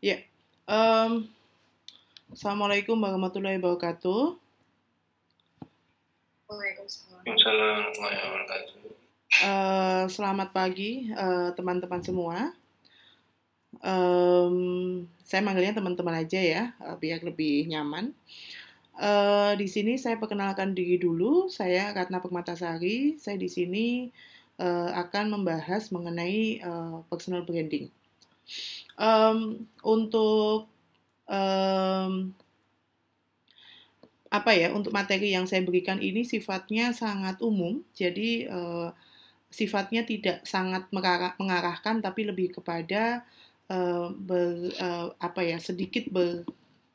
Ya, um, Assalamualaikum warahmatullahi wabarakatuh. Waalaikumsalam. warahmatullahi wabarakatuh. Uh, selamat pagi uh, teman-teman semua. Um, saya manggilnya teman-teman aja ya, uh, biar lebih nyaman. Uh, di sini saya perkenalkan diri dulu. Saya Ratna Permatasari. Saya di sini uh, akan membahas mengenai uh, personal branding. Um, untuk um, apa ya untuk materi yang saya berikan ini sifatnya sangat umum. Jadi uh, sifatnya tidak sangat mengarah, mengarahkan tapi lebih kepada uh, ber, uh, apa ya sedikit ber,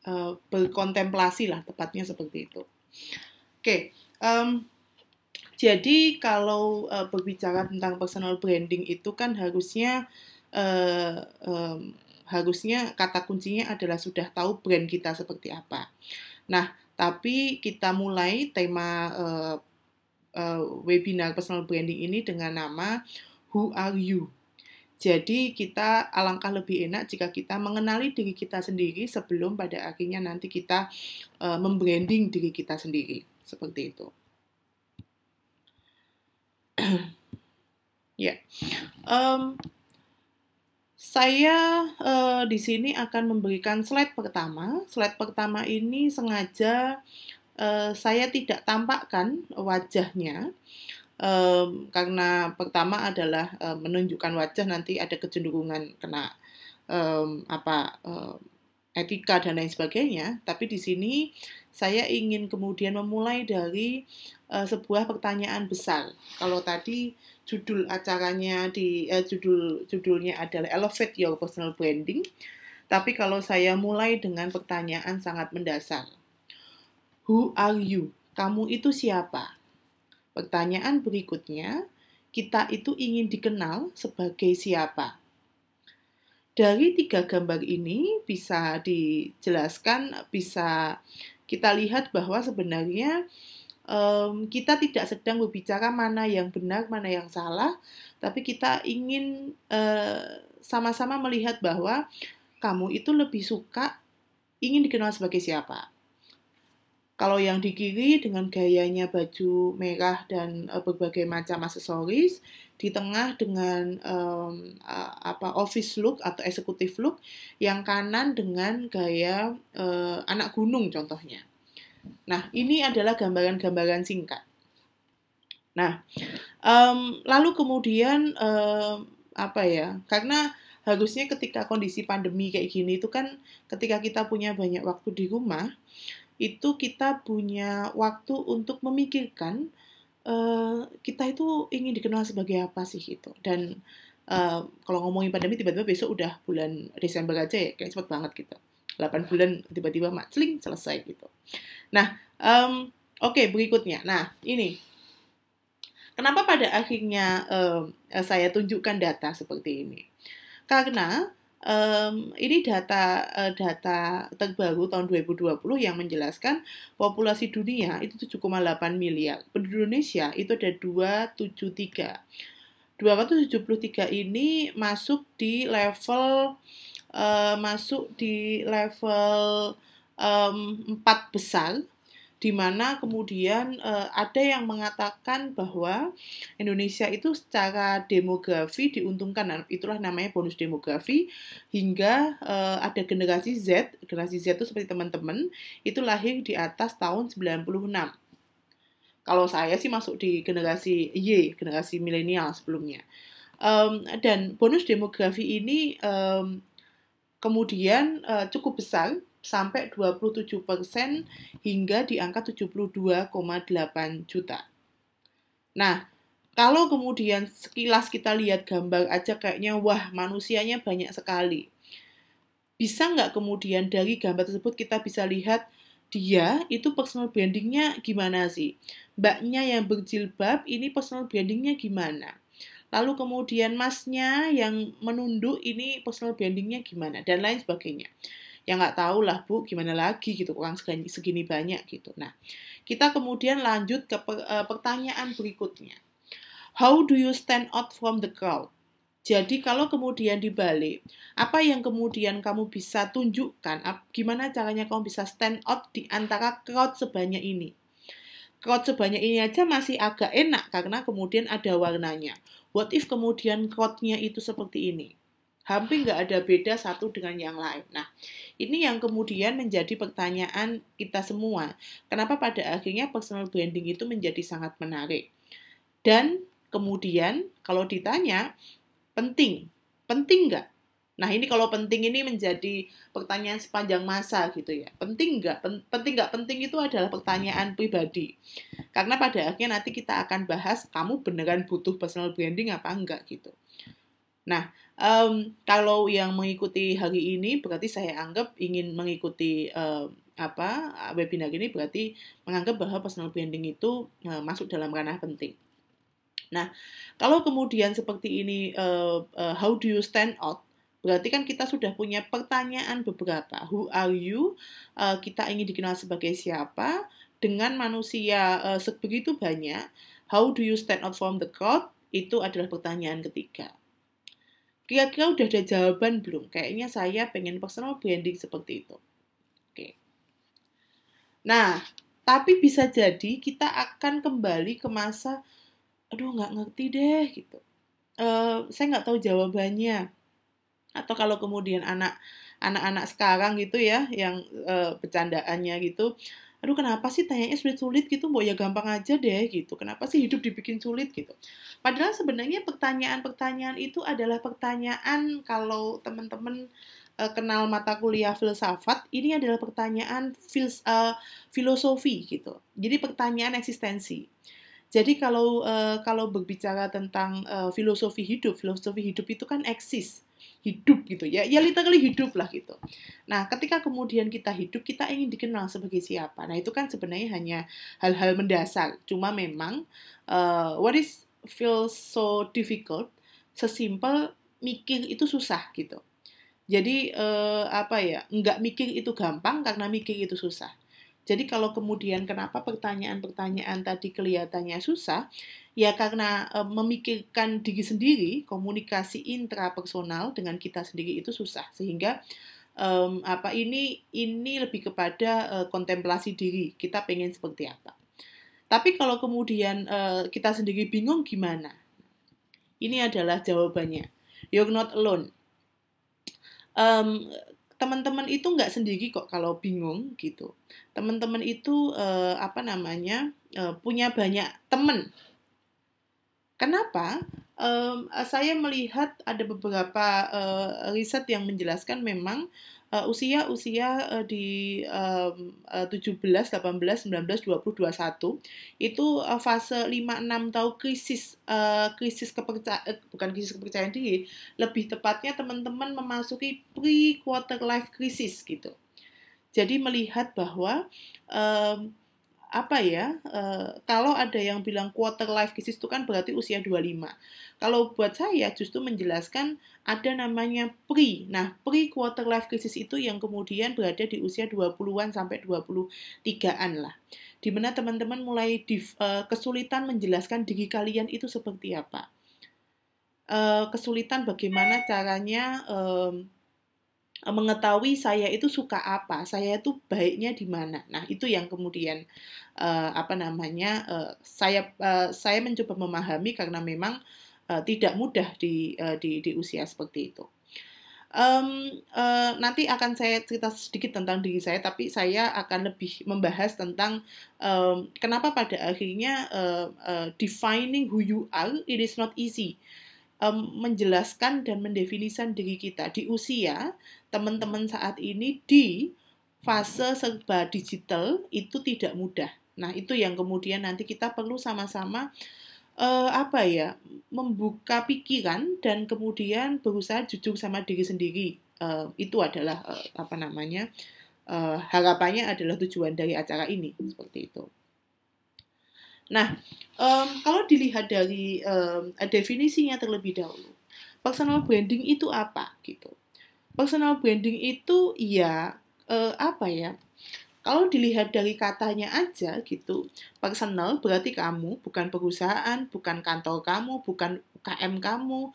uh, berkontemplasi lah tepatnya seperti itu. Oke okay, um, jadi kalau uh, berbicara tentang personal branding itu kan harusnya uh, um, harusnya kata kuncinya adalah sudah tahu brand kita seperti apa. Nah, tapi kita mulai tema uh, uh, webinar personal branding ini dengan nama Who Are You? Jadi kita alangkah lebih enak jika kita mengenali diri kita sendiri sebelum pada akhirnya nanti kita uh, membranding diri kita sendiri seperti itu. ya, yeah. um, saya uh, di sini akan memberikan slide pertama. Slide pertama ini sengaja uh, saya tidak tampakkan wajahnya um, karena pertama adalah uh, menunjukkan wajah nanti ada kecenderungan kena um, apa etika dan lain sebagainya. Tapi di sini saya ingin kemudian memulai dari uh, sebuah pertanyaan besar. Kalau tadi judul acaranya di uh, judul judulnya adalah Elevate Your Personal Branding. Tapi kalau saya mulai dengan pertanyaan sangat mendasar. Who are you? Kamu itu siapa? Pertanyaan berikutnya, kita itu ingin dikenal sebagai siapa? Dari tiga gambar ini bisa dijelaskan, bisa kita lihat bahwa sebenarnya um, kita tidak sedang berbicara mana yang benar, mana yang salah, tapi kita ingin sama-sama uh, melihat bahwa kamu itu lebih suka ingin dikenal sebagai siapa. Kalau yang di kiri dengan gayanya baju merah dan uh, berbagai macam aksesoris, di tengah dengan um, uh, apa office look atau eksekutif look, yang kanan dengan gaya uh, anak gunung contohnya. Nah, ini adalah gambaran-gambaran singkat. Nah, um, lalu kemudian um, apa ya? Karena harusnya ketika kondisi pandemi kayak gini itu kan ketika kita punya banyak waktu di rumah, itu kita punya waktu untuk memikirkan uh, kita itu ingin dikenal sebagai apa sih gitu. Dan uh, kalau ngomongin pandemi tiba-tiba besok udah bulan Desember aja ya, kayak cepet banget gitu. 8 bulan tiba-tiba macling selesai gitu. Nah, um, oke okay, berikutnya. Nah, ini kenapa pada akhirnya um, saya tunjukkan data seperti ini? Karena um, ini data uh, data terbaru tahun 2020 yang menjelaskan populasi dunia itu 7,8 miliar. Penduduk Indonesia itu ada 273. 273 ini masuk di level uh, masuk di level um, 4 besar di mana kemudian uh, ada yang mengatakan bahwa Indonesia itu secara demografi diuntungkan. Nah, itulah namanya bonus demografi. Hingga uh, ada generasi Z generasi Z itu seperti teman-teman itu lahir di atas tahun 96 kalau saya sih masuk di generasi Y generasi milenial sebelumnya. Um, dan bonus demografi ini um, kemudian uh, cukup besar sampai 27% hingga di angka 72,8 juta. Nah, kalau kemudian sekilas kita lihat gambar aja kayaknya wah manusianya banyak sekali. Bisa nggak kemudian dari gambar tersebut kita bisa lihat dia itu personal brandingnya gimana sih? Mbaknya yang berjilbab ini personal brandingnya gimana? Lalu kemudian masnya yang menunduk ini personal brandingnya gimana? Dan lain sebagainya. Ya nggak tahu lah bu gimana lagi gitu kurang segini, segini banyak gitu. Nah kita kemudian lanjut ke uh, pertanyaan berikutnya. How do you stand out from the crowd? Jadi kalau kemudian dibalik, apa yang kemudian kamu bisa tunjukkan, gimana caranya kamu bisa stand out di antara crowd sebanyak ini? Crowd sebanyak ini aja masih agak enak karena kemudian ada warnanya. What if kemudian crowd-nya itu seperti ini? Hampir nggak ada beda satu dengan yang lain. Nah, ini yang kemudian menjadi pertanyaan kita semua. Kenapa pada akhirnya personal branding itu menjadi sangat menarik? Dan kemudian kalau ditanya, penting. Penting nggak? Nah ini kalau penting ini menjadi pertanyaan sepanjang masa gitu ya. Penting nggak? Penting nggak penting itu adalah pertanyaan pribadi. Karena pada akhirnya nanti kita akan bahas kamu beneran butuh personal branding apa enggak gitu. Nah um, kalau yang mengikuti hari ini berarti saya anggap ingin mengikuti um, apa webinar ini berarti menganggap bahwa personal branding itu uh, masuk dalam ranah penting. Nah, kalau kemudian seperti ini, uh, uh, how do you stand out? Berarti kan kita sudah punya pertanyaan beberapa. Who are you? Uh, kita ingin dikenal sebagai siapa? Dengan manusia uh, sebegitu banyak, how do you stand out from the crowd? Itu adalah pertanyaan ketiga. Kira-kira udah ada jawaban belum? Kayaknya saya pengen personal branding seperti itu. Oke. Nah, tapi bisa jadi kita akan kembali ke masa aduh nggak ngerti deh gitu uh, saya nggak tahu jawabannya atau kalau kemudian anak anak-anak sekarang gitu ya yang uh, bercandaannya gitu aduh kenapa sih tanyanya sulit-sulit gitu mau ya gampang aja deh gitu. Kenapa sih hidup dibikin sulit? gitu. Padahal sebenarnya pertanyaan-pertanyaan itu adalah pertanyaan kalau teman-teman uh, kenal mata kuliah filsafat ini adalah pertanyaan fils, uh, filosofi gitu. Jadi pertanyaan eksistensi. Jadi kalau uh, kalau berbicara tentang uh, filosofi hidup, filosofi hidup itu kan eksis, hidup gitu ya, ya literally hidup lah gitu. Nah, ketika kemudian kita hidup, kita ingin dikenal sebagai siapa. Nah, itu kan sebenarnya hanya hal-hal mendasar. Cuma memang uh, what is feel so difficult, sesimpel mikir itu susah gitu. Jadi uh, apa ya, nggak mikir itu gampang karena mikir itu susah. Jadi kalau kemudian kenapa pertanyaan-pertanyaan tadi kelihatannya susah, ya karena e, memikirkan diri sendiri, komunikasi intrapersonal dengan kita sendiri itu susah sehingga um, apa ini ini lebih kepada uh, kontemplasi diri kita pengen seperti apa. Tapi kalau kemudian uh, kita sendiri bingung gimana? Ini adalah jawabannya. You're not alone. Um, teman-teman itu nggak sendiri kok kalau bingung gitu. Teman-teman itu uh, apa namanya uh, punya banyak teman. Kenapa? Um, saya melihat ada beberapa uh, riset yang menjelaskan memang uh, usia usia uh, di um, uh, 17, 18, 19, 20, 21 itu uh, fase 5 6 tahun krisis uh, krisis kepercayaan uh, bukan krisis kepercayaan diri, lebih tepatnya teman-teman memasuki pre quarter life crisis gitu. Jadi melihat bahwa um, apa ya, uh, kalau ada yang bilang quarter life crisis itu kan berarti usia 25. Kalau buat saya justru menjelaskan ada namanya pre. Nah, pre quarter life crisis itu yang kemudian berada di usia 20-an sampai 23-an lah. Di mana teman-teman mulai di, uh, kesulitan menjelaskan diri kalian itu seperti apa. Uh, kesulitan bagaimana caranya Eh, mengetahui saya itu suka apa, saya itu baiknya di mana. Nah, itu yang kemudian uh, apa namanya uh, saya uh, saya mencoba memahami karena memang uh, tidak mudah di, uh, di di usia seperti itu. Um, uh, nanti akan saya cerita sedikit tentang diri saya, tapi saya akan lebih membahas tentang um, kenapa pada akhirnya uh, uh, defining who you are it is not easy um, menjelaskan dan mendefinisikan diri kita di usia teman-teman saat ini di fase serba digital itu tidak mudah. Nah, itu yang kemudian nanti kita perlu sama-sama uh, apa ya, membuka pikiran dan kemudian berusaha jujur sama diri sendiri. Uh, itu adalah uh, apa namanya? Uh, harapannya adalah tujuan dari acara ini seperti itu. Nah, um, kalau dilihat dari um, definisinya terlebih dahulu, personal branding itu apa gitu? Personal branding itu ya uh, apa ya? Kalau dilihat dari katanya aja gitu, personal berarti kamu, bukan perusahaan, bukan kantor kamu, bukan UKM kamu,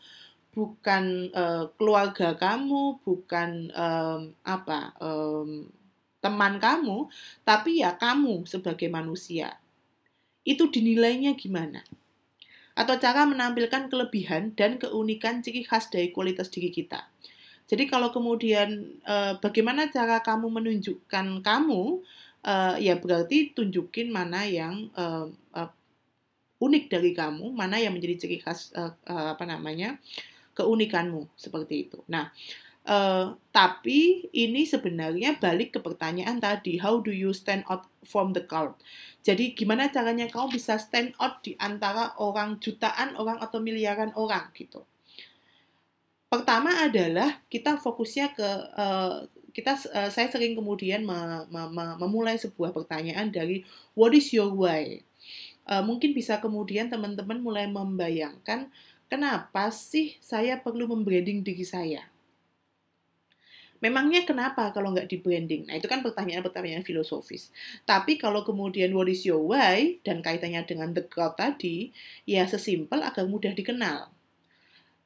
bukan uh, keluarga kamu, bukan um, apa um, teman kamu, tapi ya kamu sebagai manusia. Itu dinilainya gimana? Atau cara menampilkan kelebihan dan keunikan ciri khas dari kualitas diri kita. Jadi kalau kemudian uh, bagaimana cara kamu menunjukkan kamu, uh, ya berarti tunjukin mana yang uh, uh, unik dari kamu, mana yang menjadi ciri khas uh, apa namanya keunikanmu seperti itu. Nah, uh, tapi ini sebenarnya balik ke pertanyaan tadi, how do you stand out from the crowd? Jadi gimana caranya kamu bisa stand out di antara orang jutaan orang atau miliaran orang gitu. Pertama adalah kita fokusnya ke uh, kita uh, saya sering kemudian me, me, me, memulai sebuah pertanyaan dari what is your why? Uh, mungkin bisa kemudian teman-teman mulai membayangkan Kenapa sih saya perlu membranding diri saya? Memangnya kenapa kalau nggak di branding? Nah, itu kan pertanyaan-pertanyaan filosofis. Tapi kalau kemudian what is your why dan kaitannya dengan the crowd tadi, ya sesimpel agar mudah dikenal.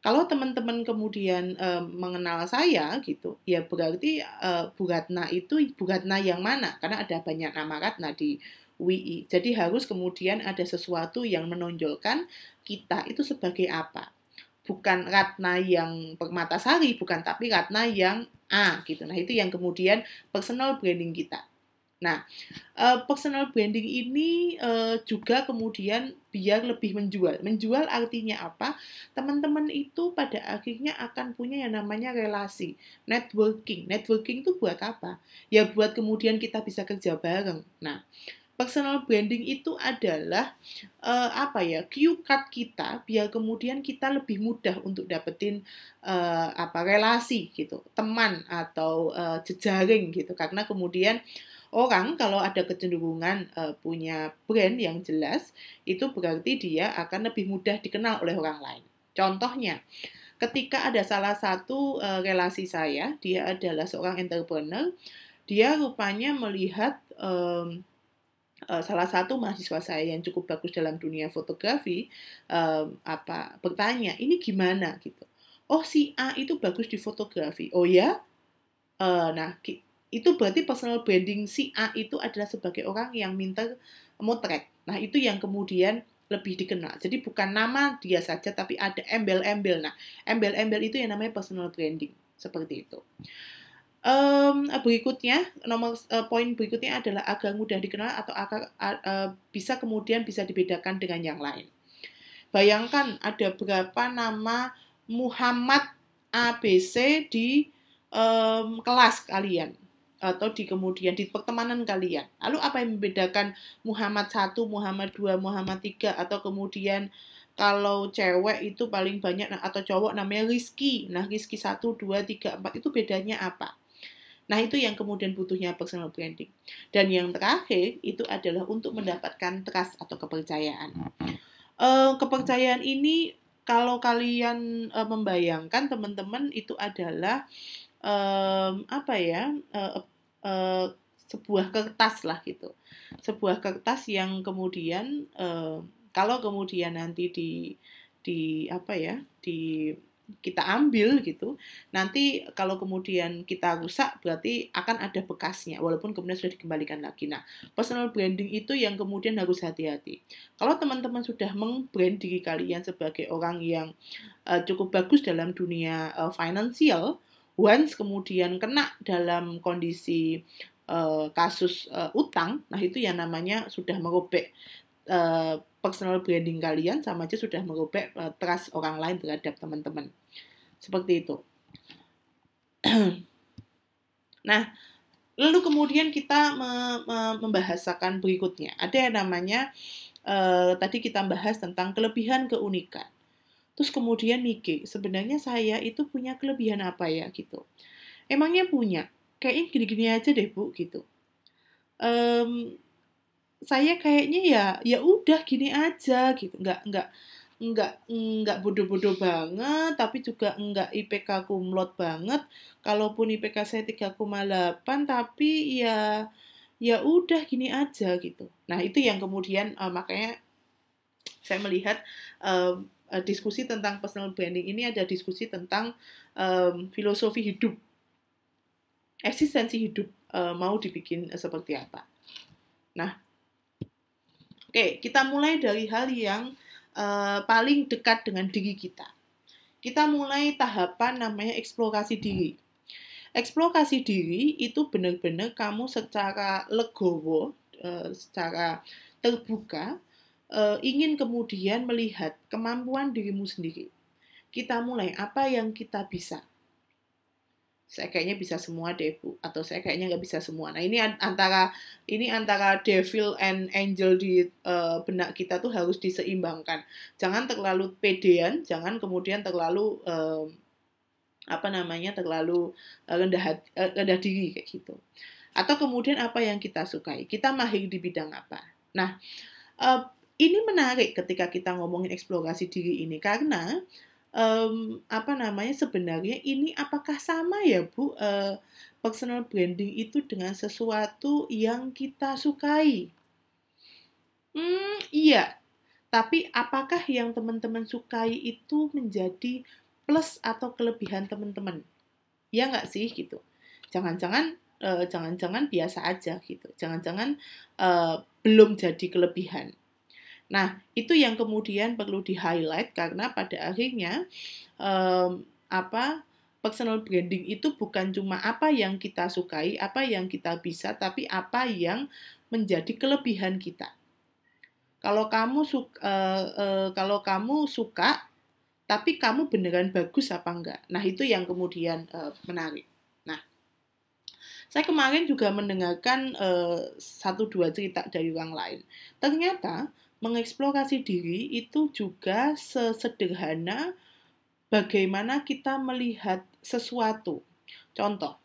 Kalau teman-teman kemudian e, mengenal saya gitu, ya berarti e, Bu Ratna itu Bu Ratna yang mana? Karena ada banyak nama Ratna di WI. Jadi harus kemudian ada sesuatu yang menonjolkan kita itu sebagai apa. Bukan Ratna yang permata sari, bukan tapi Ratna yang A gitu. Nah, itu yang kemudian personal branding kita. Nah, uh, personal branding ini uh, juga kemudian biar lebih menjual. Menjual artinya apa? Teman-teman itu pada akhirnya akan punya yang namanya relasi, networking. Networking itu buat apa? Ya buat kemudian kita bisa kerja bareng. Nah, personal branding itu adalah uh, apa ya cue card kita biar kemudian kita lebih mudah untuk dapetin uh, apa relasi gitu teman atau uh, jejaring gitu karena kemudian orang kalau ada kecenderungan uh, punya brand yang jelas itu berarti dia akan lebih mudah dikenal oleh orang lain. Contohnya ketika ada salah satu uh, relasi saya dia adalah seorang entrepreneur dia rupanya melihat um, salah satu mahasiswa saya yang cukup bagus dalam dunia fotografi um, apa bertanya ini gimana? gitu. Oh si A itu bagus di fotografi. Oh ya uh, nah itu berarti personal branding si A itu adalah sebagai orang yang minta motret nah itu yang kemudian lebih dikenal. Jadi bukan nama dia saja, tapi ada embel-embel. Nah, embel-embel itu yang namanya personal branding. Seperti itu. Um, berikutnya, nomor uh, poin berikutnya adalah agar mudah dikenal atau agar uh, bisa kemudian bisa dibedakan dengan yang lain. Bayangkan ada berapa nama Muhammad ABC di um, kelas kalian atau di kemudian di pertemanan kalian. Lalu apa yang membedakan Muhammad 1, Muhammad 2, Muhammad 3 atau kemudian kalau cewek itu paling banyak atau cowok namanya Rizky. Nah, Rizky 1, 2, 3, 4 itu bedanya apa? Nah, itu yang kemudian butuhnya personal branding. Dan yang terakhir itu adalah untuk mendapatkan trust atau kepercayaan. Uh, kepercayaan ini kalau kalian uh, membayangkan teman-teman itu adalah um, apa ya? Uh, uh, sebuah kertas lah gitu. Sebuah kertas yang kemudian uh, kalau kemudian nanti di di apa ya? di kita ambil gitu nanti kalau kemudian kita rusak berarti akan ada bekasnya walaupun kemudian sudah dikembalikan lagi nah personal branding itu yang kemudian harus hati-hati kalau teman-teman sudah mengbrand diri kalian sebagai orang yang uh, cukup bagus dalam dunia uh, financial once kemudian kena dalam kondisi uh, kasus uh, utang nah itu yang namanya sudah merobek uh, personal branding kalian sama aja sudah merubah uh, trust orang lain terhadap teman-teman. Seperti itu. nah, lalu kemudian kita me me membahasakan berikutnya. Ada yang namanya uh, tadi kita bahas tentang kelebihan keunikan. Terus kemudian mikir, sebenarnya saya itu punya kelebihan apa ya gitu. Emangnya punya? Kayaknya gini-gini aja deh bu gitu. Um, saya kayaknya ya ya udah gini aja gitu nggak nggak nggak nggak bodoh-bodoh banget tapi juga nggak IPK kumlot banget kalaupun IPK saya 3,8 tapi ya ya udah gini aja gitu nah itu yang kemudian uh, makanya saya melihat uh, uh, diskusi tentang personal branding ini ada diskusi tentang um, filosofi hidup, eksistensi hidup uh, mau dibikin uh, seperti apa. Nah, oke okay, kita mulai dari hal yang uh, paling dekat dengan diri kita. Kita mulai tahapan namanya eksplorasi diri. Eksplorasi diri itu benar-benar kamu secara legowo, uh, secara terbuka uh, ingin kemudian melihat kemampuan dirimu sendiri. Kita mulai apa yang kita bisa. Saya kayaknya bisa semua deh bu, atau saya kayaknya nggak bisa semua. Nah ini antara ini antara devil and angel di uh, benak kita tuh harus diseimbangkan. Jangan terlalu pedean, jangan kemudian terlalu uh, apa namanya terlalu rendah rendah diri kayak gitu. Atau kemudian apa yang kita sukai, kita mahir di bidang apa. Nah, ini menarik ketika kita ngomongin eksplorasi diri ini karena um, apa namanya sebenarnya ini apakah sama ya Bu uh, personal branding itu dengan sesuatu yang kita sukai? Hmm, iya. Tapi apakah yang teman-teman sukai itu menjadi plus atau kelebihan teman-teman? Ya nggak sih gitu. Jangan-jangan uh, jangan-jangan biasa aja gitu. Jangan-jangan uh, belum jadi kelebihan. Nah, itu yang kemudian perlu di-highlight karena pada akhirnya um, apa personal branding itu bukan cuma apa yang kita sukai, apa yang kita bisa, tapi apa yang menjadi kelebihan kita. Kalau kamu suka, uh, uh, kalau kamu suka, tapi kamu beneran bagus apa enggak? Nah itu yang kemudian uh, menarik. Nah, saya kemarin juga mendengarkan satu dua cerita dari orang lain. Ternyata mengeksplorasi diri itu juga sesederhana bagaimana kita melihat sesuatu. Contoh,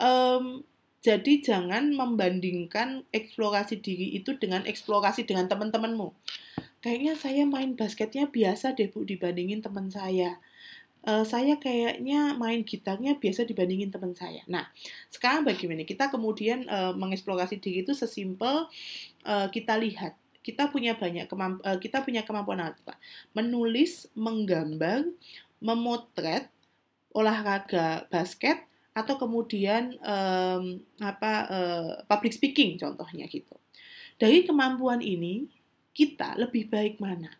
um, jadi jangan membandingkan eksplorasi diri itu dengan eksplorasi dengan teman-temanmu. Kayaknya saya main basketnya biasa deh bu dibandingin teman saya. Uh, saya kayaknya main gitarnya biasa dibandingin teman saya. Nah, sekarang bagaimana? Kita kemudian uh, mengeksplorasi diri itu sesimpel uh, kita lihat kita punya banyak kemamp uh, kita punya kemampuan apa? Menulis, menggambar, memotret olahraga basket atau kemudian um, apa uh, public speaking contohnya gitu. Dari kemampuan ini kita lebih baik mana?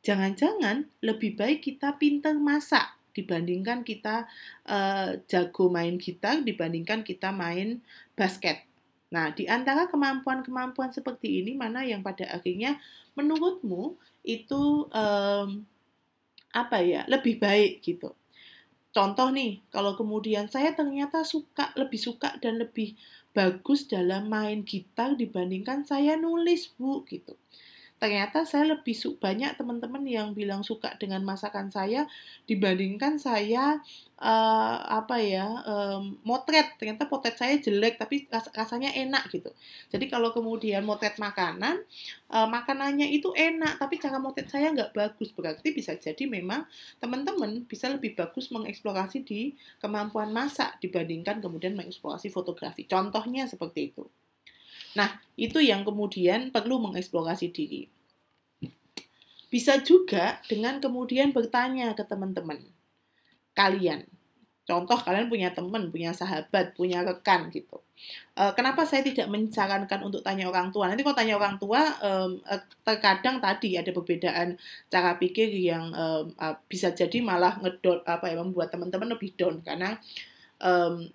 Jangan-jangan lebih baik kita pintar masak dibandingkan kita uh, jago main gitar dibandingkan kita main basket Nah, di antara kemampuan-kemampuan seperti ini, mana yang pada akhirnya menurutmu itu um, apa ya lebih baik gitu? Contoh nih, kalau kemudian saya ternyata suka lebih suka dan lebih bagus dalam main gitar dibandingkan saya nulis bu gitu ternyata saya lebih su banyak teman-teman yang bilang suka dengan masakan saya dibandingkan saya uh, apa ya um, motret. Ternyata potret saya jelek tapi ras rasanya enak gitu. Jadi kalau kemudian motret makanan uh, makanannya itu enak tapi cara motret saya nggak bagus. Berarti bisa jadi memang teman-teman bisa lebih bagus mengeksplorasi di kemampuan masak dibandingkan kemudian mengeksplorasi fotografi. Contohnya seperti itu Nah, itu yang kemudian perlu mengeksplorasi diri. Bisa juga dengan kemudian bertanya ke teman-teman kalian. Contoh kalian punya teman, punya sahabat, punya rekan gitu. E, kenapa saya tidak mencarankan untuk tanya orang tua? Nanti kalau tanya orang tua, e, terkadang tadi ada perbedaan cara pikir yang e, bisa jadi malah ngedot apa ya membuat teman-teman lebih down karena um,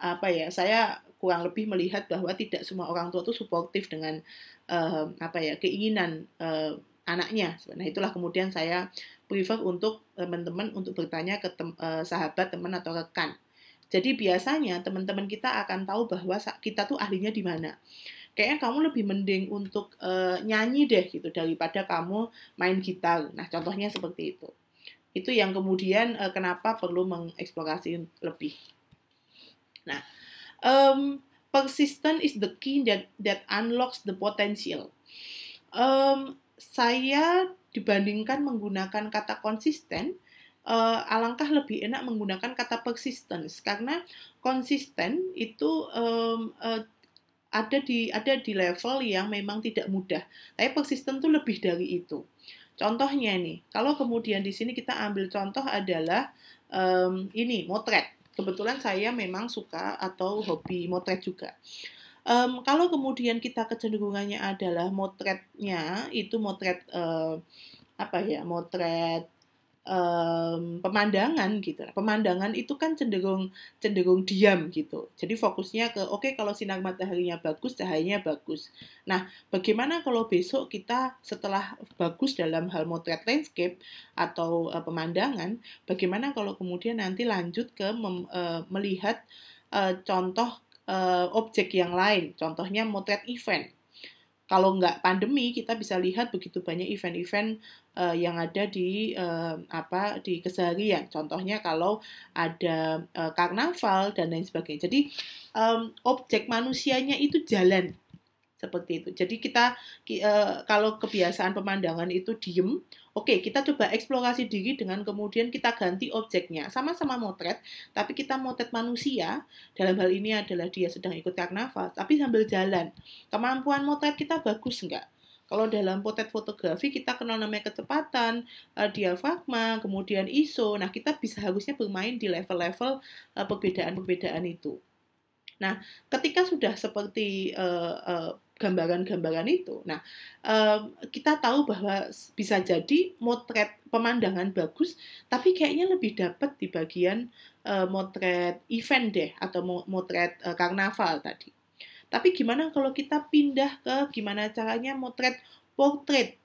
apa ya saya kurang lebih melihat bahwa tidak semua orang tua itu suportif dengan uh, apa ya keinginan uh, anaknya. Nah itulah kemudian saya prefer untuk teman-teman untuk bertanya ke tem, uh, sahabat, teman atau rekan. Jadi biasanya teman-teman kita akan tahu bahwa kita tuh ahlinya di mana. Kayaknya kamu lebih mending untuk uh, nyanyi deh gitu daripada kamu main gitar. Nah contohnya seperti itu. Itu yang kemudian uh, kenapa perlu mengeksplorasi lebih. Nah, um, persistent is the key that that unlocks the potential. Um, saya dibandingkan menggunakan kata konsisten, uh, alangkah lebih enak menggunakan kata persistence karena konsisten itu um, uh, ada di ada di level yang memang tidak mudah. Tapi persisten itu lebih dari itu. Contohnya nih, kalau kemudian di sini kita ambil contoh adalah um, ini motret. Kebetulan saya memang suka atau hobi motret juga. Um, kalau kemudian kita kecenderungannya adalah motretnya itu motret uh, apa ya motret um, pemandangan gitu. Pemandangan itu kan cenderung cenderung diam gitu. Jadi fokusnya ke oke okay, kalau sinar mataharinya bagus, cahayanya bagus. Nah, bagaimana kalau besok kita setelah bagus dalam hal motret landscape atau uh, pemandangan, bagaimana kalau kemudian nanti lanjut ke mem, uh, melihat uh, contoh uh, objek yang lain, contohnya motret event kalau nggak pandemi kita bisa lihat begitu banyak event-event uh, yang ada di uh, apa di keseharian. Contohnya kalau ada uh, karnaval dan lain sebagainya. Jadi um, objek manusianya itu jalan seperti itu. Jadi kita uh, kalau kebiasaan pemandangan itu diem, Oke, kita coba eksplorasi diri dengan kemudian kita ganti objeknya. Sama-sama motret, tapi kita motret manusia. Dalam hal ini adalah dia sedang ikut karnaval, tapi sambil jalan. Kemampuan motret kita bagus enggak? Kalau dalam potret fotografi kita kenal namanya kecepatan, uh, diafragma, kemudian ISO. Nah, kita bisa harusnya bermain di level-level uh, perbedaan-perbedaan itu. Nah, ketika sudah seperti uh, uh, gambaran-gambaran itu. Nah, kita tahu bahwa bisa jadi motret pemandangan bagus, tapi kayaknya lebih dapat di bagian uh, motret event deh atau motret uh, karnaval tadi. Tapi gimana kalau kita pindah ke gimana caranya motret portrait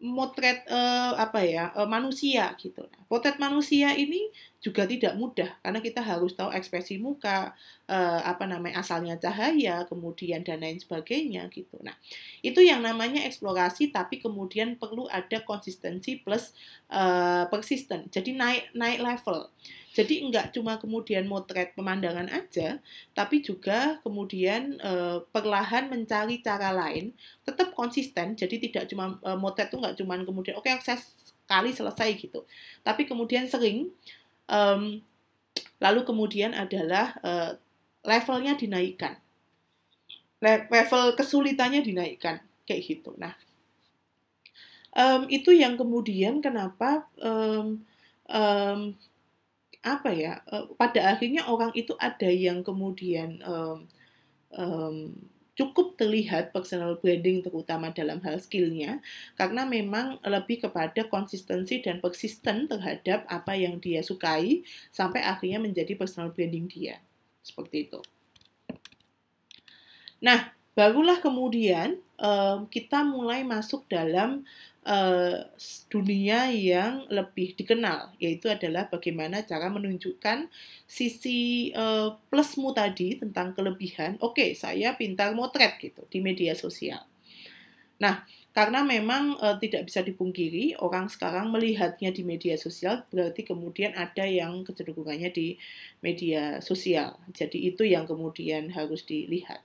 motret uh, apa ya uh, manusia gitu. Nah, potret manusia ini juga tidak mudah karena kita harus tahu ekspresi muka, uh, apa namanya asalnya cahaya, kemudian dan lain sebagainya gitu. Nah, itu yang namanya eksplorasi tapi kemudian perlu ada konsistensi plus uh, persisten. Jadi naik naik level. Jadi enggak cuma kemudian motret pemandangan aja, tapi juga kemudian e, perlahan mencari cara lain, tetap konsisten. Jadi tidak cuma e, motret itu enggak cuma kemudian oke okay, saya sekali selesai gitu, tapi kemudian sering, um, lalu kemudian adalah e, levelnya dinaikkan, Le level kesulitannya dinaikkan kayak gitu. Nah, um, itu yang kemudian kenapa um, um, apa ya uh, pada akhirnya orang itu ada yang kemudian um, um, cukup terlihat personal branding terutama dalam hal skillnya karena memang lebih kepada konsistensi dan persisten terhadap apa yang dia sukai sampai akhirnya menjadi personal branding dia seperti itu. Nah, barulah kemudian um, kita mulai masuk dalam uh, dunia yang lebih dikenal, yaitu adalah bagaimana cara menunjukkan sisi uh, plusmu tadi tentang kelebihan. Oke, okay, saya pintar motret gitu di media sosial. Nah, karena memang e, tidak bisa dipungkiri orang sekarang melihatnya di media sosial berarti kemudian ada yang kecenderungannya di media sosial. Jadi itu yang kemudian harus dilihat.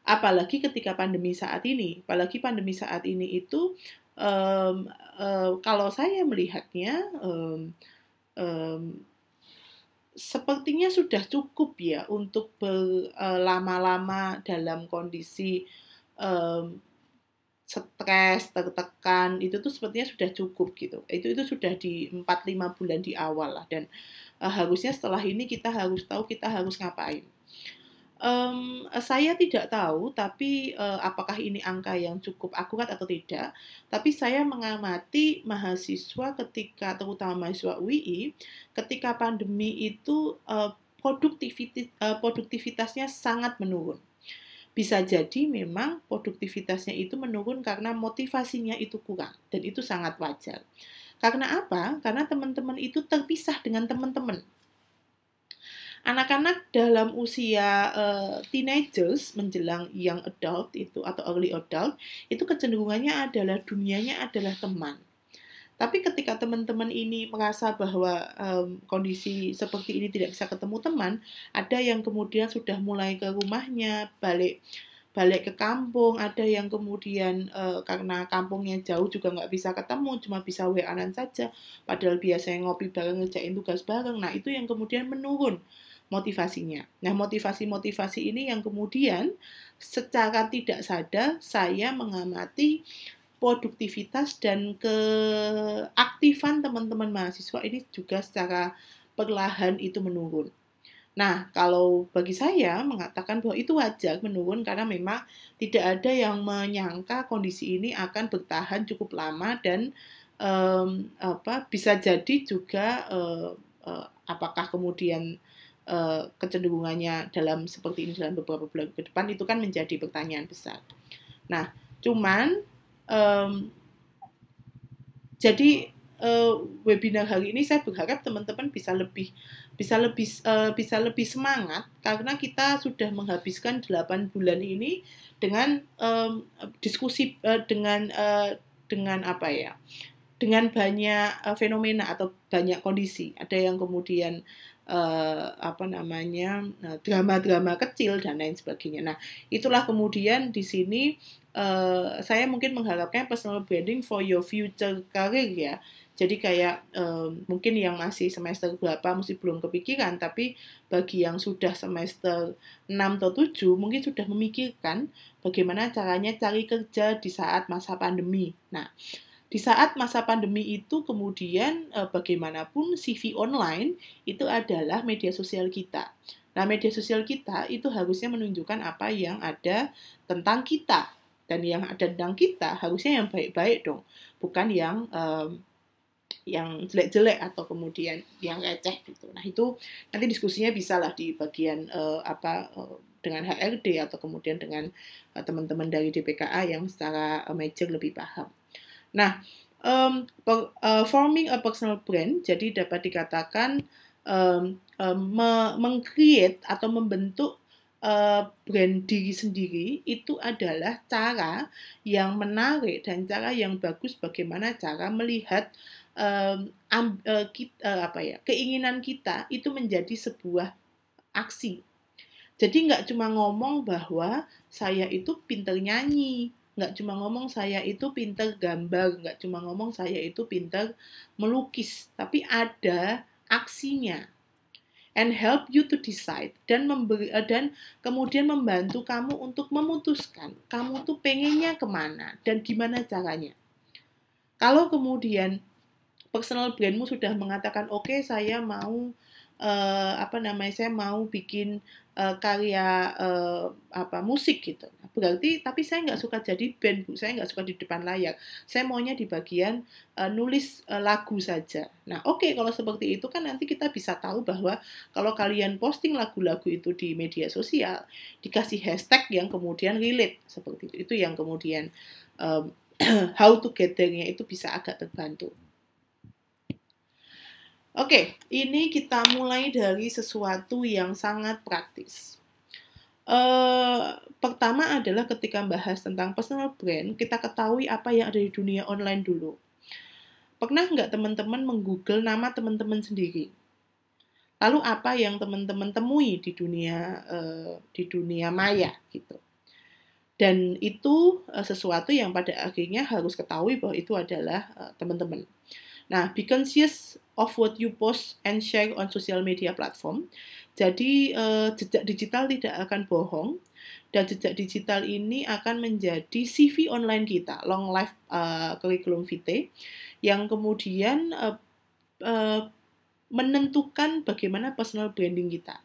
Apalagi ketika pandemi saat ini, apalagi pandemi saat ini itu um, uh, kalau saya melihatnya um, um, sepertinya sudah cukup ya untuk berlama-lama uh, dalam kondisi um, stres, tertekan, itu tuh sepertinya sudah cukup gitu. Itu itu sudah di 4-5 bulan di awal lah dan uh, harusnya setelah ini kita harus tahu kita harus ngapain. Um, saya tidak tahu, tapi uh, apakah ini angka yang cukup akurat atau tidak. Tapi saya mengamati mahasiswa ketika, terutama mahasiswa UI, ketika pandemi itu uh, produktivitas, uh, produktivitasnya sangat menurun. Bisa jadi memang produktivitasnya itu menurun karena motivasinya itu kurang, dan itu sangat wajar. Karena apa? Karena teman-teman itu terpisah dengan teman-teman anak-anak dalam usia uh, teenagers menjelang young adult itu atau early adult itu kecenderungannya adalah dunianya adalah teman. Tapi ketika teman-teman ini merasa bahwa um, kondisi seperti ini tidak bisa ketemu teman, ada yang kemudian sudah mulai ke rumahnya, balik balik ke kampung, ada yang kemudian uh, karena kampungnya jauh juga nggak bisa ketemu, cuma bisa wa-an saja, padahal biasanya ngopi bareng ngerjain tugas bareng. Nah itu yang kemudian menurun motivasinya. Nah, motivasi-motivasi ini yang kemudian secara tidak sadar saya mengamati produktivitas dan keaktifan teman-teman mahasiswa ini juga secara perlahan itu menurun. Nah, kalau bagi saya mengatakan bahwa itu wajar menurun karena memang tidak ada yang menyangka kondisi ini akan bertahan cukup lama dan um, apa bisa jadi juga uh, uh, apakah kemudian uh, kecenderungannya dalam seperti ini dalam beberapa bulan ke depan itu kan menjadi pertanyaan besar. Nah, cuman um, jadi uh, webinar hari ini saya berharap teman-teman bisa lebih bisa lebih uh, bisa lebih semangat karena kita sudah menghabiskan 8 bulan ini dengan um, diskusi uh, dengan uh, dengan apa ya dengan banyak uh, fenomena atau banyak kondisi ada yang kemudian uh, apa namanya drama-drama kecil dan lain sebagainya nah itulah kemudian di sini uh, saya mungkin mengharapkan personal branding for your future career ya. Jadi kayak um, mungkin yang masih semester berapa masih belum kepikiran, tapi bagi yang sudah semester 6 atau 7 mungkin sudah memikirkan bagaimana caranya cari kerja di saat masa pandemi. Nah, di saat masa pandemi itu kemudian eh, bagaimanapun CV online itu adalah media sosial kita. Nah, media sosial kita itu harusnya menunjukkan apa yang ada tentang kita. Dan yang ada tentang kita harusnya yang baik-baik dong. Bukan yang yang jelek-jelek atau kemudian yang receh gitu. Nah itu nanti diskusinya bisa lah di bagian uh, apa uh, dengan HRD atau kemudian dengan uh, teman-teman dari DPKA yang secara major lebih paham nah um, per, uh, forming a personal brand jadi dapat dikatakan um, um, mengcreate atau membentuk uh, brand diri sendiri itu adalah cara yang menarik dan cara yang bagus bagaimana cara melihat um, um, uh, kita, uh, apa ya keinginan kita itu menjadi sebuah aksi. Jadi nggak cuma ngomong bahwa saya itu pinter nyanyi, nggak cuma ngomong saya itu pinter gambar, nggak cuma ngomong saya itu pinter melukis, tapi ada aksinya and help you to decide dan memberi uh, dan kemudian membantu kamu untuk memutuskan kamu tuh pengennya ke mana dan gimana caranya. Kalau kemudian personal brandmu sudah mengatakan oke okay, saya mau uh, apa namanya saya mau bikin uh, karya uh, apa musik gitu. Berarti tapi saya nggak suka jadi band bu. Saya nggak suka di depan layar. Saya maunya di bagian uh, nulis uh, lagu saja. Nah oke okay, kalau seperti itu kan nanti kita bisa tahu bahwa kalau kalian posting lagu-lagu itu di media sosial dikasih hashtag yang kemudian relate. Seperti itu. Itu yang kemudian um, how to get there-nya itu bisa agak terbantu Oke, ini kita mulai dari sesuatu yang sangat praktis. Uh, pertama adalah ketika bahas tentang personal brand, kita ketahui apa yang ada di dunia online dulu. Pernah nggak teman-teman menggoogle nama teman-teman sendiri? Lalu apa yang teman-teman temui di dunia uh, di dunia maya gitu? Dan itu uh, sesuatu yang pada akhirnya harus ketahui bahwa itu adalah teman-teman. Nah, be conscious of what you post and share on social media platform. Jadi uh, jejak digital tidak akan bohong dan jejak digital ini akan menjadi CV online kita, long life uh, curriculum vitae, yang kemudian uh, uh, menentukan bagaimana personal branding kita.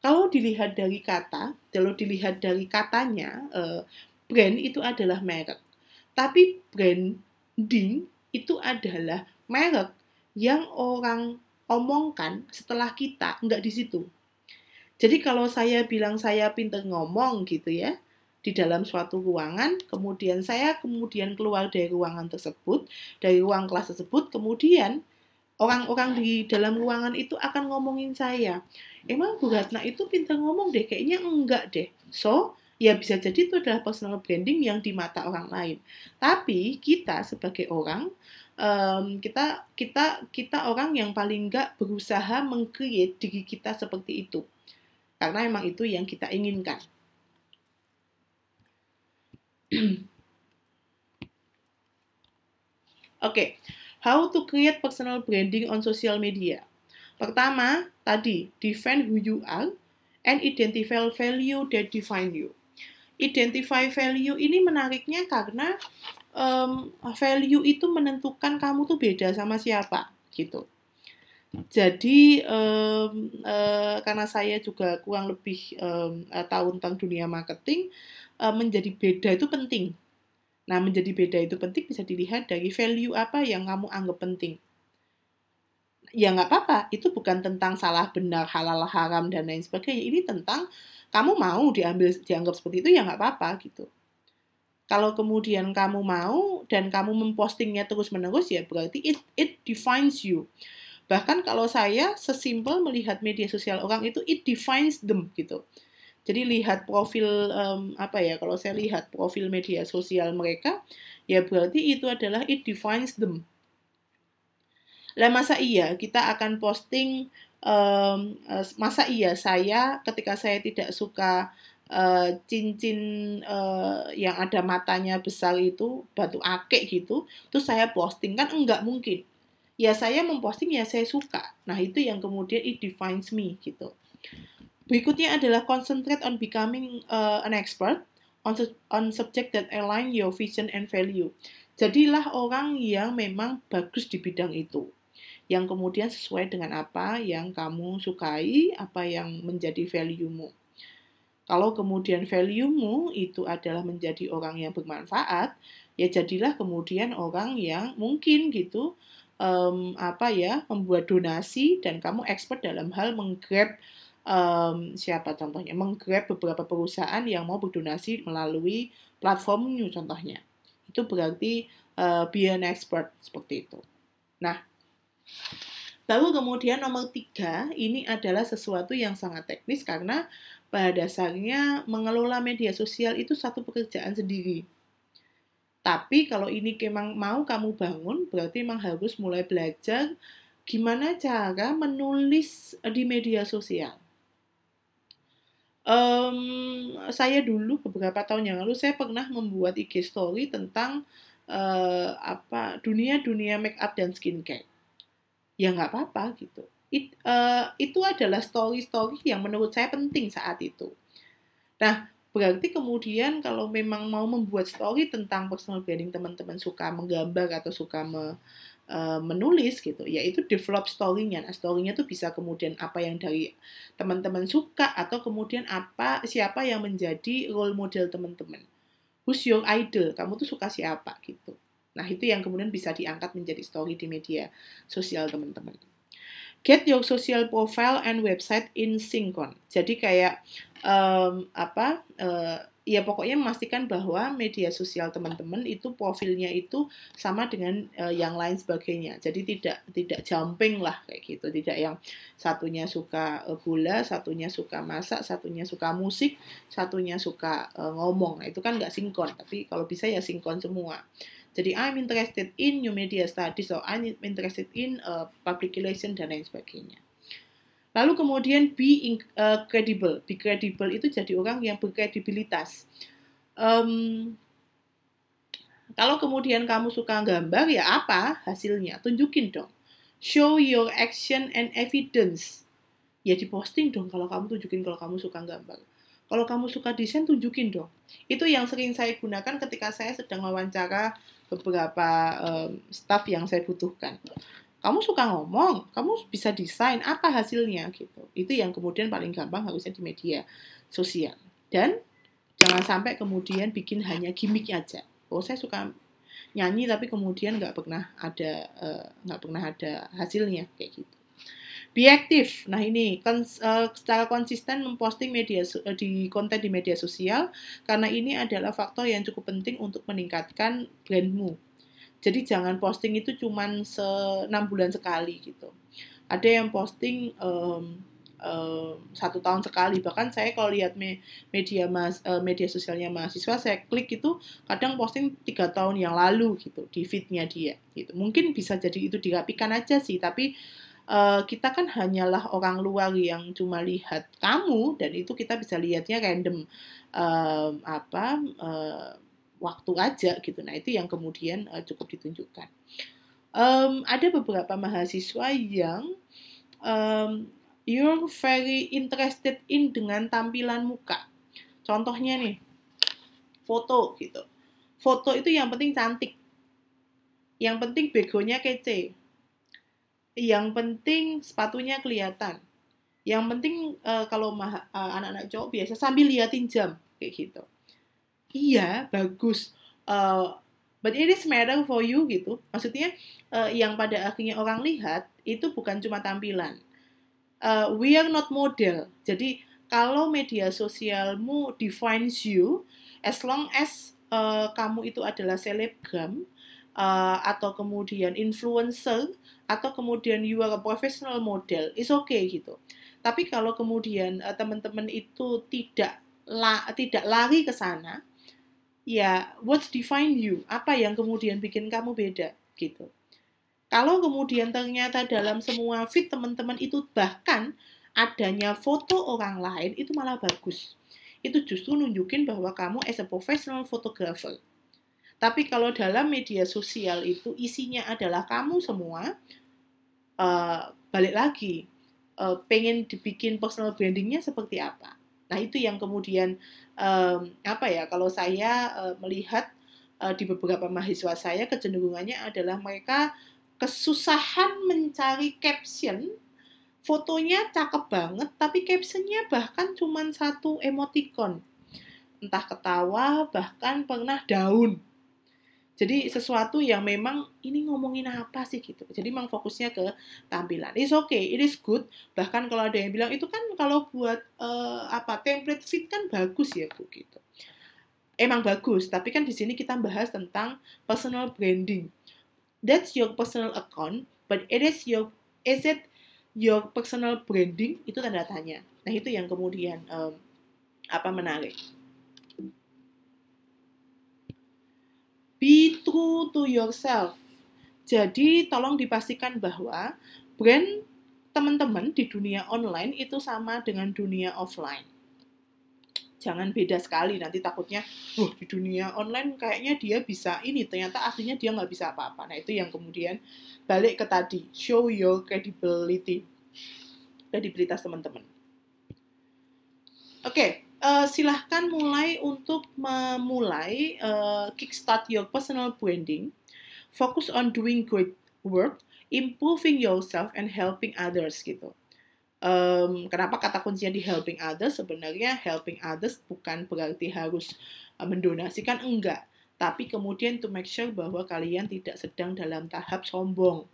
Kalau dilihat dari kata, kalau dilihat dari katanya, brand itu adalah merek. Tapi branding itu adalah merek yang orang omongkan setelah kita nggak di situ. Jadi kalau saya bilang saya pinter ngomong gitu ya, di dalam suatu ruangan, kemudian saya kemudian keluar dari ruangan tersebut, dari ruang kelas tersebut, kemudian orang-orang di dalam ruangan itu akan ngomongin saya. Emang Bu Ratna itu pinter ngomong deh, kayaknya enggak deh. So, ya bisa jadi itu adalah personal branding yang di mata orang lain. Tapi kita sebagai orang um, kita kita kita orang yang paling nggak berusaha mengcreate diri kita seperti itu karena memang itu yang kita inginkan. Oke, okay. how to create personal branding on social media? Pertama, tadi define who you are and identify value that define you. Identify value ini menariknya karena um, value itu menentukan kamu tuh beda sama siapa gitu. Jadi um, uh, karena saya juga kurang lebih um, tahu tentang dunia marketing, uh, menjadi beda itu penting. Nah, menjadi beda itu penting bisa dilihat dari value apa yang kamu anggap penting. Ya nggak apa-apa, itu bukan tentang salah benar, halal haram dan lain sebagainya. Ini tentang kamu mau diambil dianggap seperti itu ya nggak apa-apa gitu. Kalau kemudian kamu mau dan kamu mempostingnya terus-menerus ya berarti it it defines you. Bahkan kalau saya sesimpel melihat media sosial orang itu it defines them gitu. Jadi lihat profil um, apa ya kalau saya lihat profil media sosial mereka ya berarti itu adalah it defines them. Lah masa iya kita akan posting um, masa iya saya ketika saya tidak suka uh, cincin uh, yang ada matanya besar itu batu akik gitu terus saya posting. Kan enggak mungkin. Ya saya memposting ya saya suka. Nah itu yang kemudian it defines me gitu. Berikutnya adalah concentrate on becoming uh, an expert on on subject that align your vision and value. Jadilah orang yang memang bagus di bidang itu. Yang kemudian sesuai dengan apa yang kamu sukai, apa yang menjadi value-mu. Kalau kemudian value-mu itu adalah menjadi orang yang bermanfaat, ya jadilah kemudian orang yang mungkin gitu um, apa ya membuat donasi dan kamu expert dalam hal menggrab um, siapa contohnya menggrab beberapa perusahaan yang mau berdonasi melalui platformnya contohnya itu berarti uh, be an expert seperti itu. Nah Lalu kemudian nomor tiga, ini adalah sesuatu yang sangat teknis karena pada dasarnya mengelola media sosial itu satu pekerjaan sendiri. Tapi kalau ini memang mau kamu bangun, berarti memang harus mulai belajar gimana cara menulis di media sosial. Um, saya dulu beberapa tahun yang lalu saya pernah membuat IG story tentang uh, apa dunia-dunia make up dan skincare. Ya nggak apa-apa gitu it, uh, itu adalah story-story yang menurut saya penting saat itu. Nah, berarti kemudian kalau memang mau membuat story tentang personal branding teman-teman suka menggambar atau suka me, uh, menulis gitu, ya itu develop story-nya. Nah, story-nya tuh bisa kemudian apa yang dari teman-teman suka atau kemudian apa siapa yang menjadi role model teman-teman. Who's your idol? Kamu tuh suka siapa gitu. Nah, itu yang kemudian bisa diangkat menjadi story di media sosial teman-teman. Get your social profile and website in syncron. Jadi kayak um, apa? Uh, ya pokoknya memastikan bahwa media sosial teman-teman itu profilnya itu sama dengan uh, yang lain sebagainya. Jadi tidak tidak jumping lah kayak gitu. Tidak yang satunya suka uh, bola, satunya suka masak, satunya suka musik, satunya suka uh, ngomong. Nah, itu kan nggak sinkron. Tapi kalau bisa ya sinkron semua. Jadi I'm interested in new media studies or I'm interested in uh, public relation dan lain sebagainya. Lalu kemudian be uh, credible. Be credible itu jadi orang yang berkredibilitas. Um, kalau kemudian kamu suka gambar, ya apa hasilnya? Tunjukin dong. Show your action and evidence. Ya diposting dong kalau kamu tunjukin kalau kamu suka gambar. Kalau kamu suka desain, tunjukin dong. Itu yang sering saya gunakan ketika saya sedang wawancara beberapa um, staff yang saya butuhkan. Kamu suka ngomong, kamu bisa desain, apa hasilnya gitu. Itu yang kemudian paling gampang harusnya di media sosial. Dan jangan sampai kemudian bikin hanya gimmick aja. Oh saya suka nyanyi tapi kemudian nggak pernah ada eh, nggak uh, pernah ada hasilnya kayak gitu. Be active. Nah ini kons, uh, secara konsisten memposting media uh, di konten di media sosial karena ini adalah faktor yang cukup penting untuk meningkatkan brandmu. Jadi jangan posting itu cuma se 6 bulan sekali gitu. Ada yang posting um, um, satu tahun sekali. Bahkan saya kalau lihat me media mas uh, media sosialnya mahasiswa, saya klik itu kadang posting tiga tahun yang lalu gitu di feednya dia. Gitu. Mungkin bisa jadi itu dirapikan aja sih, tapi uh, kita kan hanyalah orang luar yang cuma lihat kamu dan itu kita bisa lihatnya random uh, apa uh, waktu aja gitu. Nah itu yang kemudian uh, cukup ditunjukkan. Um, ada beberapa mahasiswa yang um, you're very interested in dengan tampilan muka. Contohnya nih, foto gitu. foto itu yang penting cantik. Yang penting begonya kece. Yang penting sepatunya kelihatan. Yang penting uh, kalau uh, anak-anak cowok biasa sambil liatin jam kayak gitu. Iya, bagus. Uh, but it is matter for you gitu. Maksudnya uh, yang pada akhirnya orang lihat itu bukan cuma tampilan. Uh, we are not model. Jadi kalau media sosialmu defines you, as long as uh, kamu itu adalah selebgram uh, atau kemudian influencer atau kemudian you are a professional model, is okay gitu. Tapi kalau kemudian uh, teman-teman itu tidak la, tidak lari ke sana, ya what's define you? Apa yang kemudian bikin kamu beda gitu. Kalau kemudian ternyata dalam semua fit teman-teman itu bahkan adanya foto orang lain itu malah bagus. Itu justru nunjukin bahwa kamu as a professional photographer. Tapi kalau dalam media sosial itu isinya adalah kamu semua, uh, balik lagi uh, pengen dibikin personal brandingnya seperti apa. Nah itu yang kemudian um, apa ya kalau saya uh, melihat uh, di beberapa mahasiswa saya kecenderungannya adalah mereka kesusahan mencari caption fotonya cakep banget tapi captionnya bahkan cuma satu emoticon entah ketawa bahkan pernah daun jadi sesuatu yang memang ini ngomongin apa sih gitu. Jadi memang fokusnya ke tampilan. It's okay, it is good. Bahkan kalau ada yang bilang itu kan kalau buat uh, apa template fit kan bagus ya bu gitu. Emang bagus, tapi kan di sini kita bahas tentang personal branding. That's your personal account, but it is your is it your personal branding itu tanda tanya. Nah itu yang kemudian um, apa menarik. Be true to yourself. Jadi tolong dipastikan bahwa brand teman-teman di dunia online itu sama dengan dunia offline. Jangan beda sekali, nanti takutnya, wah di dunia online kayaknya dia bisa ini, ternyata aslinya dia nggak bisa apa-apa. Nah itu yang kemudian balik ke tadi, show your credibility, kredibilitas teman-teman. Oke, okay, uh, silahkan mulai untuk memulai uh, kickstart your personal branding. Focus on doing great work, improving yourself and helping others gitu. Um, kenapa kata kuncinya di helping others? Sebenarnya helping others bukan berarti harus uh, mendonasikan enggak, tapi kemudian to make sure bahwa kalian tidak sedang dalam tahap sombong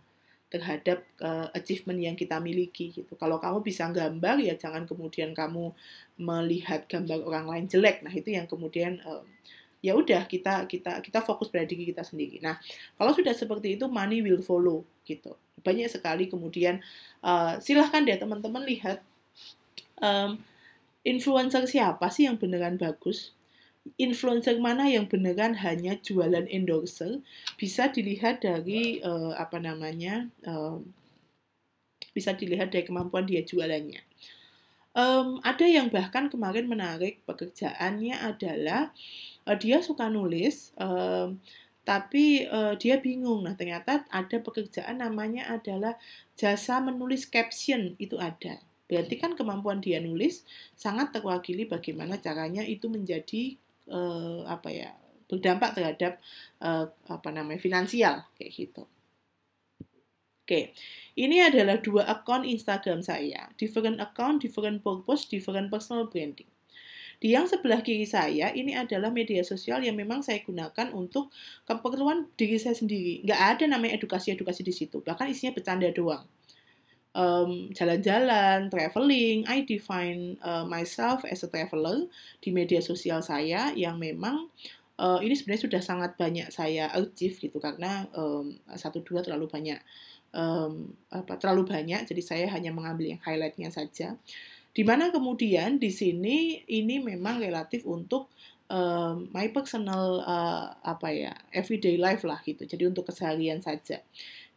terhadap uh, achievement yang kita miliki gitu. Kalau kamu bisa gambar ya jangan kemudian kamu melihat gambar orang lain jelek. Nah, itu yang kemudian uh, ya udah kita kita kita fokus pada diri kita sendiri. Nah, kalau sudah seperti itu money will follow gitu. Banyak sekali kemudian uh, silahkan deh teman-teman lihat um, influencer siapa sih yang beneran bagus influencer mana yang beneran hanya jualan endorser bisa dilihat dari uh, apa namanya uh, bisa dilihat dari kemampuan dia jualannya. Um, ada yang bahkan kemarin menarik pekerjaannya adalah uh, dia suka nulis, um, tapi uh, dia bingung. Nah ternyata ada pekerjaan namanya adalah jasa menulis caption itu ada. Berarti kan kemampuan dia nulis sangat terwakili bagaimana caranya itu menjadi uh, apa ya berdampak terhadap uh, apa namanya finansial kayak gitu. Oke, ini adalah dua akun Instagram saya, different account, different purpose, different personal branding. Di yang sebelah kiri saya, ini adalah media sosial yang memang saya gunakan untuk keperluan diri saya sendiri. Nggak ada namanya edukasi-edukasi di situ, bahkan isinya bercanda doang um, jalan-jalan, traveling, I define uh, myself as a traveler di media sosial saya yang memang uh, ini sebenarnya sudah sangat banyak saya achieve gitu karena um, satu dua terlalu banyak um, apa terlalu banyak jadi saya hanya mengambil yang highlightnya saja. Di mana kemudian di sini ini memang relatif untuk um, my personal uh, apa ya everyday life lah gitu. Jadi untuk keseharian saja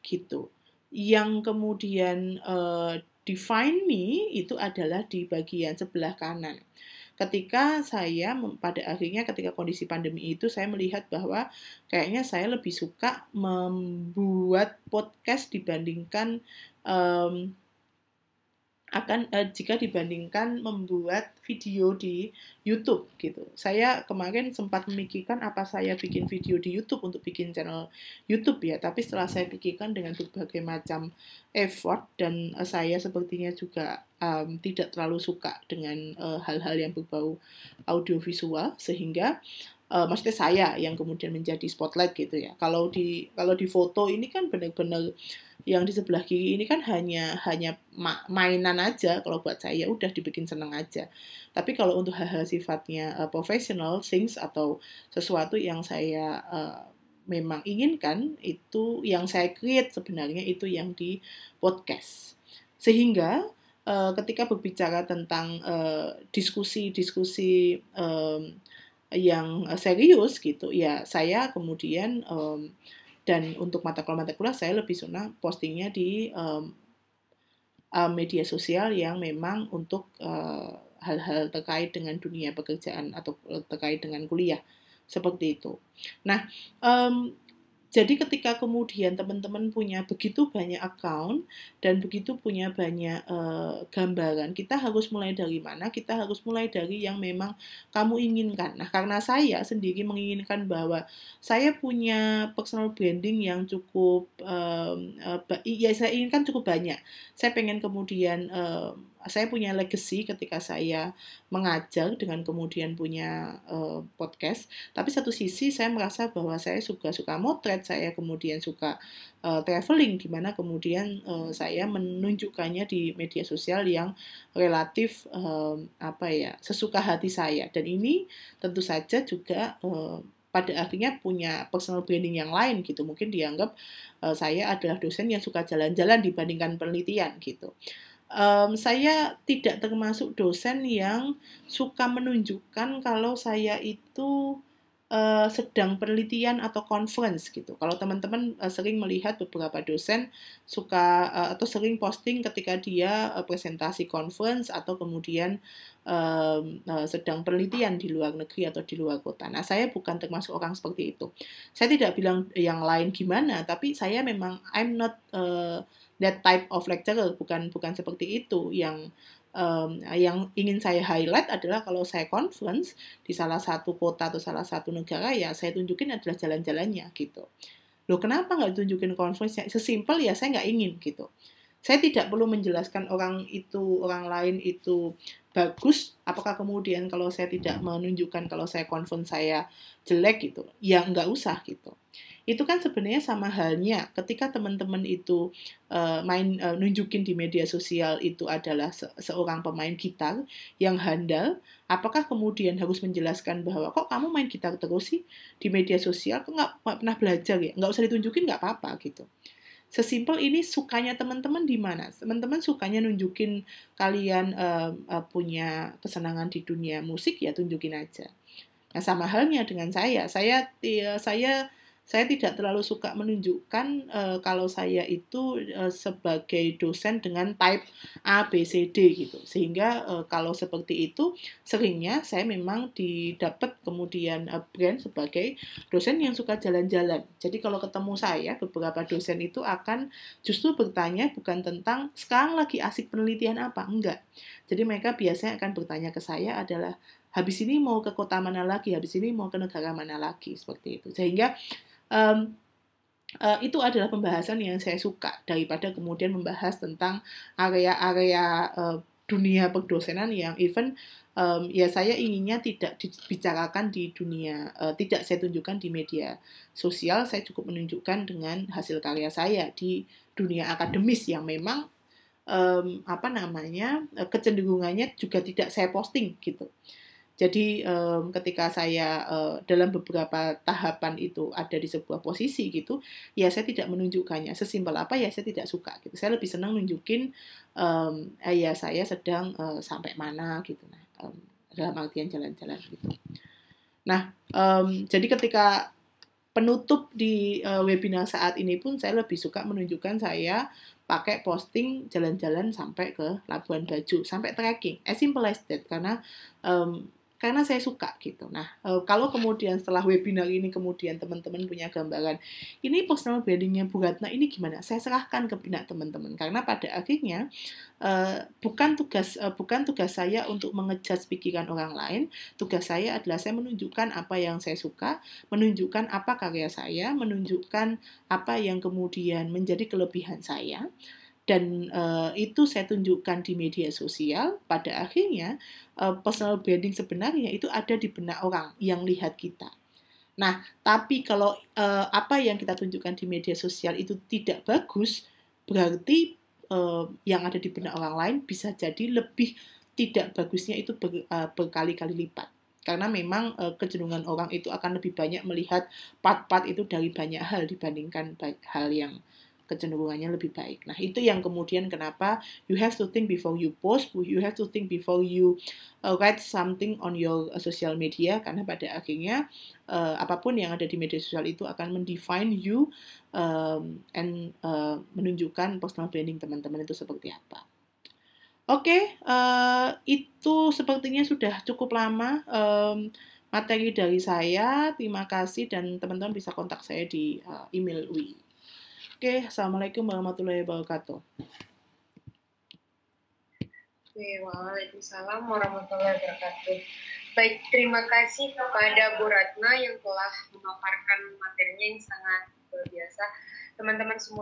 gitu yang kemudian uh, define me itu adalah di bagian sebelah kanan. Ketika saya pada akhirnya ketika kondisi pandemi itu saya melihat bahwa kayaknya saya lebih suka membuat podcast dibandingkan um, akan uh, jika dibandingkan membuat video di YouTube gitu. Saya kemarin sempat memikirkan apa saya bikin video di YouTube untuk bikin channel YouTube ya, tapi setelah saya pikirkan dengan berbagai macam effort dan uh, saya sepertinya juga um, tidak terlalu suka dengan hal-hal uh, yang berbau audiovisual sehingga uh, maksudnya saya yang kemudian menjadi spotlight gitu ya. Kalau di kalau di foto ini kan benar-benar yang di sebelah kiri ini kan hanya hanya ma mainan aja kalau buat saya udah dibikin seneng aja. Tapi kalau untuk hal-hal sifatnya uh, profesional things atau sesuatu yang saya uh, memang inginkan itu yang saya create sebenarnya itu yang di podcast. Sehingga uh, ketika berbicara tentang diskusi-diskusi uh, yang eh, serius gitu ya saya kemudian um, dan untuk mata kuliah mata kuliah saya lebih suka postingnya di um, uh, media sosial yang memang untuk eh, hal-hal terkait dengan dunia pekerjaan atau terkait dengan kuliah seperti itu. Nah, um, jadi ketika kemudian teman-teman punya begitu banyak account dan begitu punya banyak uh, gambaran, kita harus mulai dari mana? Kita harus mulai dari yang memang kamu inginkan. Nah, karena saya sendiri menginginkan bahwa saya punya personal branding yang cukup, um, uh, ya saya inginkan cukup banyak. Saya pengen kemudian uh, saya punya legacy ketika saya mengajar dengan kemudian punya uh, podcast. Tapi satu sisi saya merasa bahwa saya suka suka motret, saya kemudian suka uh, traveling, di mana kemudian uh, saya menunjukkannya di media sosial yang relatif uh, apa ya sesuka hati saya. Dan ini tentu saja juga uh, pada akhirnya punya personal branding yang lain gitu. Mungkin dianggap uh, saya adalah dosen yang suka jalan-jalan dibandingkan penelitian gitu um, saya tidak termasuk dosen yang suka menunjukkan kalau saya itu uh, sedang penelitian atau conference gitu. Kalau teman-teman uh, sering melihat beberapa dosen suka uh, atau sering posting ketika dia uh, presentasi conference atau kemudian um, uh, sedang penelitian di luar negeri atau di luar kota. Nah, saya bukan termasuk orang seperti itu. Saya tidak bilang yang lain gimana, tapi saya memang I'm not uh, that type of lecturer. Bukan bukan seperti itu. Yang um, yang ingin saya highlight adalah kalau saya conference di salah satu kota atau salah satu negara ya saya tunjukin adalah jalan-jalannya gitu. Loh kenapa nggak tunjukin conference sesimpel ya saya nggak ingin gitu. Saya tidak perlu menjelaskan orang itu orang lain itu bagus apakah kemudian kalau saya tidak menunjukkan kalau saya conference saya jelek gitu. Ya nggak usah gitu itu kan sebenarnya sama halnya ketika teman-teman itu uh, main uh, nunjukin di media sosial itu adalah se seorang pemain gitar yang handal, apakah kemudian harus menjelaskan bahwa kok kamu main gitar terus sih di media sosial, kok nggak pernah belajar ya, nggak usah ditunjukin nggak apa-apa gitu. Sesimpel ini sukanya teman-teman di mana? Teman-teman sukanya nunjukin kalian uh, uh, punya kesenangan di dunia musik ya tunjukin aja. Nah sama halnya dengan saya, saya ya, saya saya tidak terlalu suka menunjukkan uh, kalau saya itu uh, sebagai dosen dengan type A, B, C, D gitu. Sehingga uh, kalau seperti itu seringnya saya memang didapat kemudian uh, brand sebagai dosen yang suka jalan-jalan. Jadi kalau ketemu saya beberapa dosen itu akan justru bertanya bukan tentang sekarang lagi asik penelitian apa, enggak. Jadi mereka biasanya akan bertanya ke saya adalah habis ini mau ke kota mana lagi, habis ini mau ke negara mana lagi, seperti itu. Sehingga um, uh, itu adalah pembahasan yang saya suka daripada kemudian membahas tentang area-area uh, dunia perdosenan yang even um, ya saya inginnya tidak dibicarakan di dunia uh, tidak saya tunjukkan di media sosial saya cukup menunjukkan dengan hasil karya saya di dunia akademis yang memang um, apa namanya kecenderungannya juga tidak saya posting gitu jadi um, ketika saya uh, dalam beberapa tahapan itu ada di sebuah posisi gitu, ya saya tidak menunjukkannya. Sesimpel apa ya saya tidak suka gitu. Saya lebih senang nunjukin um, eh, ya saya sedang uh, sampai mana gitu. Nah, um, dalam artian jalan-jalan gitu. Nah, um, jadi ketika penutup di uh, webinar saat ini pun saya lebih suka menunjukkan saya pakai posting jalan-jalan sampai ke Labuan Bajo, sampai tracking. As simple as that karena um, karena saya suka gitu. Nah, uh, kalau kemudian setelah webinar ini kemudian teman-teman punya gambaran, ini personal brandingnya Bu Ratna ini gimana? Saya serahkan ke benak teman-teman karena pada akhirnya uh, bukan tugas uh, bukan tugas saya untuk mengejar pikiran orang lain. Tugas saya adalah saya menunjukkan apa yang saya suka, menunjukkan apa karya saya, menunjukkan apa yang kemudian menjadi kelebihan saya dan uh, itu saya tunjukkan di media sosial pada akhirnya uh, personal branding sebenarnya itu ada di benak orang yang lihat kita. Nah, tapi kalau uh, apa yang kita tunjukkan di media sosial itu tidak bagus, berarti uh, yang ada di benak orang lain bisa jadi lebih tidak bagusnya itu ber, uh, berkali-kali lipat. Karena memang uh, kecenderungan orang itu akan lebih banyak melihat part-part itu dari banyak hal dibandingkan hal yang kecenderungannya lebih baik. Nah, itu yang kemudian kenapa you have to think before you post, you have to think before you uh, write something on your uh, social media karena pada akhirnya uh, apa pun yang ada di media sosial itu akan mendefine you um, and uh, menunjukkan personal branding teman-teman itu seperti apa. Oke, okay, uh, itu sepertinya sudah cukup lama um, materi dari saya. Terima kasih dan teman-teman bisa kontak saya di uh, email Wi. Oke, Assalamualaikum warahmatullahi wabarakatuh. Oke, Waalaikumsalam warahmatullahi wabarakatuh. Baik, terima kasih kepada Bu Ratna yang telah memaparkan materinya yang sangat luar biasa. Teman-teman semua